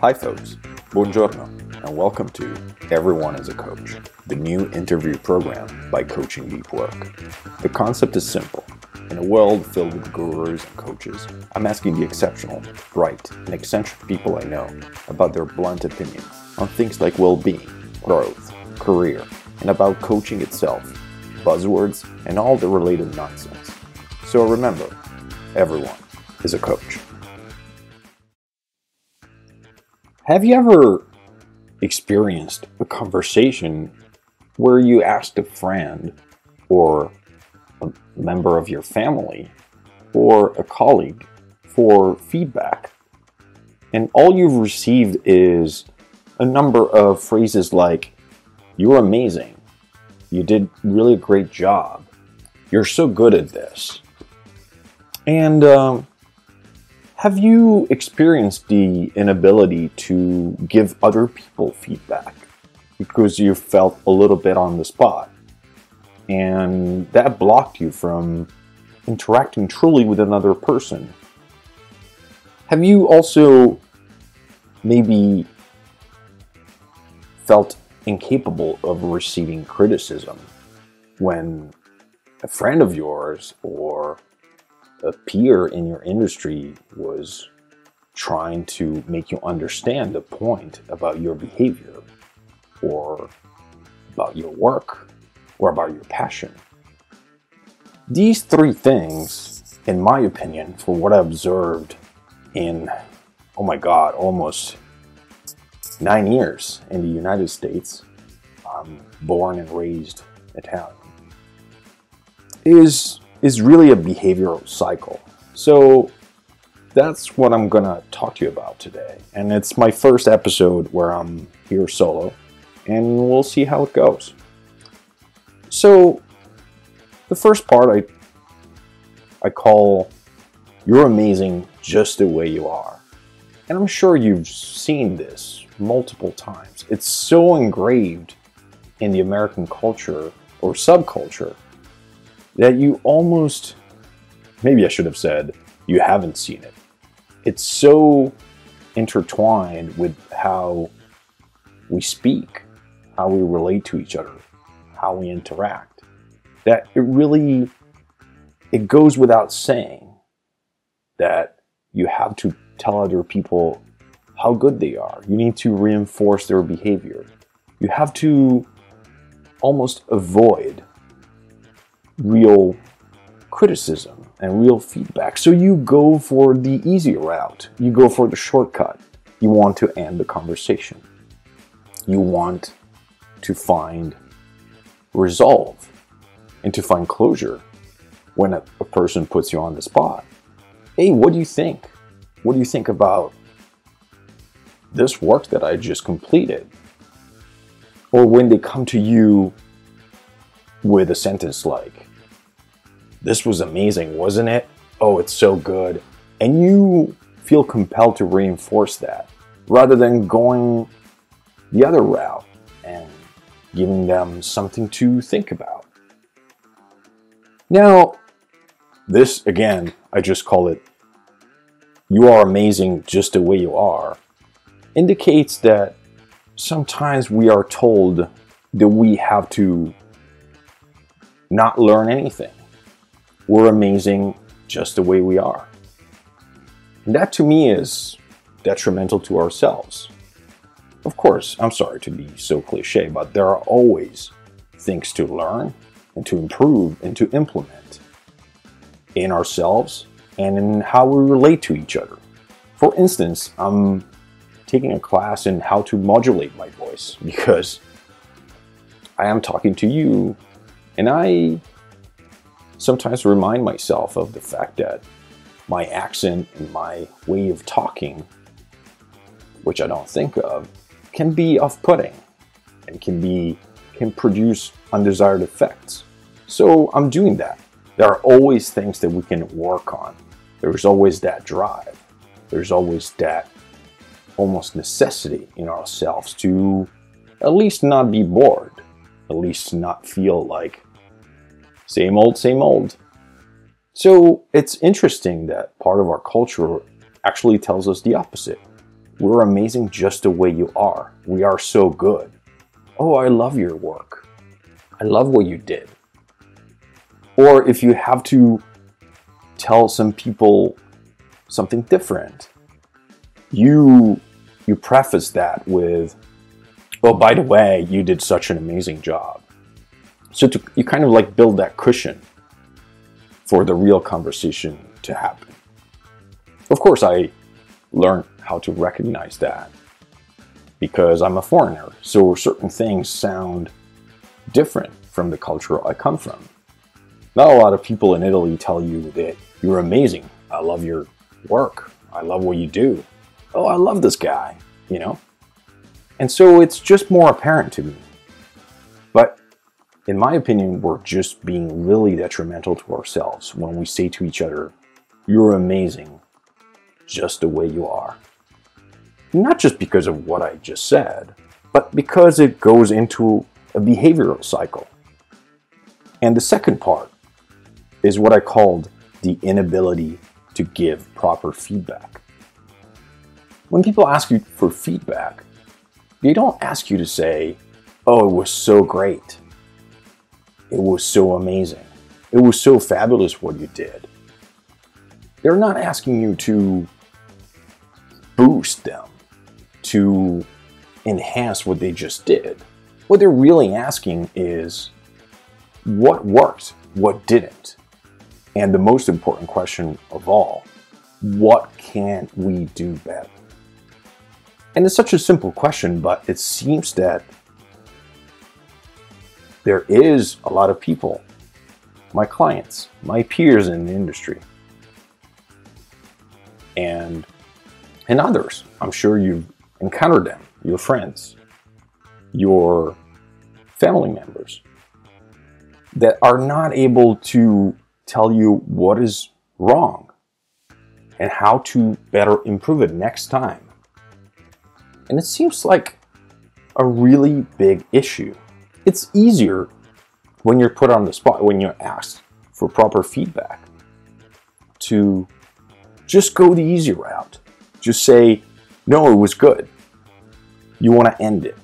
Hi, folks. Buongiorno, and welcome to Everyone is a Coach, the new interview program by Coaching Deep Work. The concept is simple. In a world filled with gurus and coaches, I'm asking the exceptional, bright, and eccentric people I know about their blunt opinion on things like well being, growth, career, and about coaching itself, buzzwords, and all the related nonsense. So remember, everyone is a coach. Have you ever experienced a conversation where you asked a friend or a member of your family or a colleague for feedback? And all you've received is a number of phrases like, You're amazing. You did really a great job. You're so good at this. And um, have you experienced the inability to give other people feedback because you felt a little bit on the spot? And that blocked you from interacting truly with another person. Have you also maybe felt incapable of receiving criticism when a friend of yours or a peer in your industry was trying to make you understand a point about your behavior or about your work or about your passion. These three things, in my opinion, for what I observed in, oh my God, almost nine years in the United States, um, born and raised Italian, is is really a behavioral cycle. So that's what I'm gonna talk to you about today. And it's my first episode where I'm here solo, and we'll see how it goes. So the first part I I call you're amazing just the way you are. And I'm sure you've seen this multiple times. It's so engraved in the American culture or subculture that you almost, maybe I should have said, you haven't seen it. It's so intertwined with how we speak, how we relate to each other, how we interact, that it really it goes without saying that you have to tell other people how good they are. You need to reinforce their behavior. You have to almost avoid real criticism and real feedback. So you go for the easy route. You go for the shortcut. You want to end the conversation. You want to find resolve and to find closure when a, a person puts you on the spot. Hey, what do you think? What do you think about this work that I just completed? Or when they come to you with a sentence like, this was amazing, wasn't it? Oh, it's so good. And you feel compelled to reinforce that rather than going the other route and giving them something to think about. Now, this again, I just call it you are amazing just the way you are, indicates that sometimes we are told that we have to not learn anything we're amazing just the way we are. And that to me is detrimental to ourselves. Of course, I'm sorry to be so cliche, but there are always things to learn and to improve and to implement in ourselves and in how we relate to each other. For instance, I'm taking a class in how to modulate my voice because I am talking to you and I sometimes remind myself of the fact that my accent and my way of talking, which I don't think of, can be off putting and can be can produce undesired effects. So I'm doing that. There are always things that we can work on. There's always that drive. There's always that almost necessity in ourselves to at least not be bored, at least not feel like same old, same old. So it's interesting that part of our culture actually tells us the opposite. We're amazing just the way you are. We are so good. Oh, I love your work. I love what you did. Or if you have to tell some people something different, you you preface that with, "Oh, by the way, you did such an amazing job." So to, you kind of like build that cushion for the real conversation to happen. Of course, I learned how to recognize that because I'm a foreigner, so certain things sound different from the culture I come from. Not a lot of people in Italy tell you that you're amazing. I love your work. I love what you do. Oh, I love this guy, you know? And so it's just more apparent to me. But in my opinion, we're just being really detrimental to ourselves when we say to each other, You're amazing just the way you are. Not just because of what I just said, but because it goes into a behavioral cycle. And the second part is what I called the inability to give proper feedback. When people ask you for feedback, they don't ask you to say, Oh, it was so great. It was so amazing. It was so fabulous what you did. They're not asking you to boost them, to enhance what they just did. What they're really asking is what worked, what didn't. And the most important question of all, what can we do better? And it's such a simple question, but it seems that there is a lot of people, my clients, my peers in the industry, and and others. I'm sure you've encountered them, your friends, your family members, that are not able to tell you what is wrong and how to better improve it next time. And it seems like a really big issue. It's easier when you're put on the spot, when you're asked for proper feedback, to just go the easy route. Just say, no, it was good. You want to end it.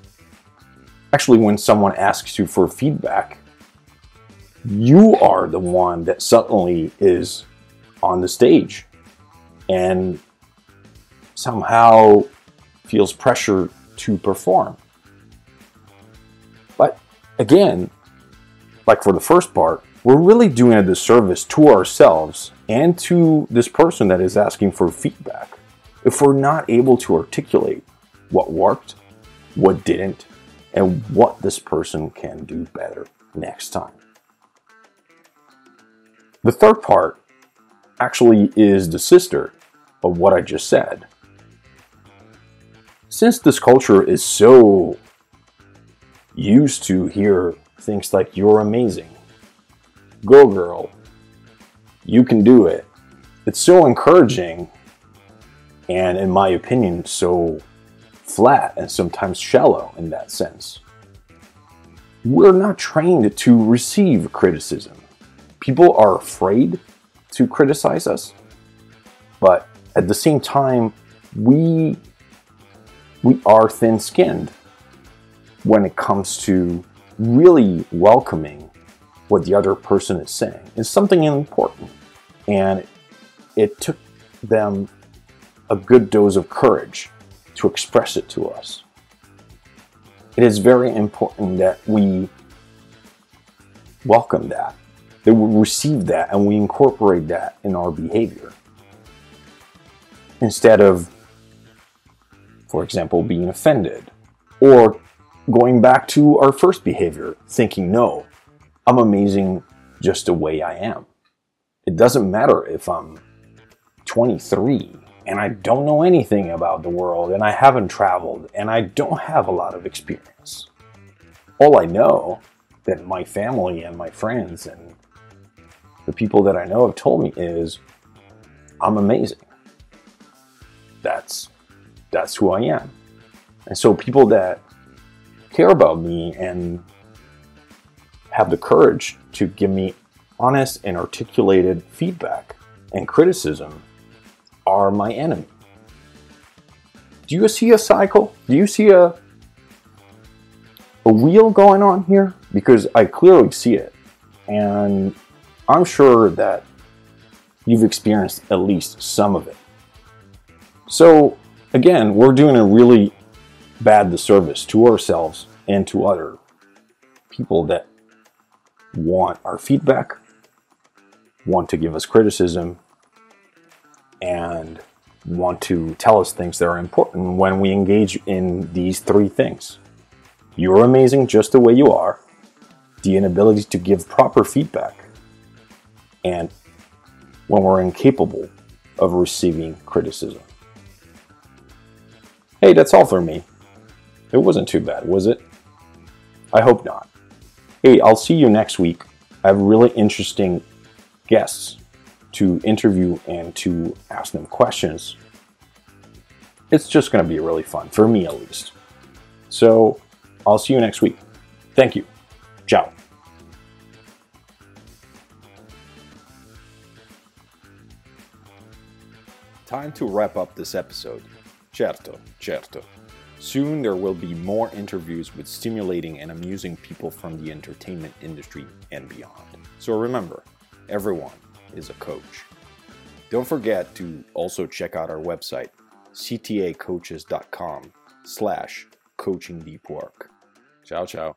Actually, when someone asks you for feedback, you are the one that suddenly is on the stage and somehow feels pressure to perform. Again, like for the first part, we're really doing a disservice to ourselves and to this person that is asking for feedback if we're not able to articulate what worked, what didn't, and what this person can do better next time. The third part actually is the sister of what I just said. Since this culture is so used to hear things like, you're amazing, go girl, you can do it, it's so encouraging and, in my opinion, so flat and sometimes shallow in that sense. We're not trained to receive criticism. People are afraid to criticize us, but at the same time, we we are thin-skinned when it comes to really welcoming what the other person is saying. is something important, and it took them a good dose of courage to express it to us. It is very important that we welcome that that we receive that and we incorporate that in our behavior. Instead of, for example, being offended or going back to our first behavior, thinking, no, I'm amazing just the way I am. It doesn't matter if I'm 23 and I don't know anything about the world and I haven't traveled and I don't have a lot of experience. All I know that my family and my friends and the people that I know have told me is I'm amazing. That's that's who I am. And so people that care about me and have the courage to give me honest and articulated feedback and criticism are my enemy. Do you see a cycle? Do you see a a wheel going on here? Because I clearly see it. And I'm sure that you've experienced at least some of it. So, again, we're doing a really bad disservice to ourselves and to other people that want our feedback, want to give us criticism, and want to tell us things that are important when we engage in these three things. You're amazing just the way you are, the inability to give proper feedback, and when we're incapable of receiving criticism. Hey, that's all for me. It wasn't too bad, was it? I hope not. Hey, I'll see you next week. I have really interesting guests to interview and to ask them questions. It's just going to be really fun, for me at least. So I'll see you next week. Thank you. Ciao. Time to wrap up this episode. Certo, certo. Soon there will be more interviews with stimulating and amusing people from the entertainment industry and beyond. So remember, everyone is a coach. Don't forget to also check out our website, ctacoaches.com slash coaching deep work. Ciao, ciao.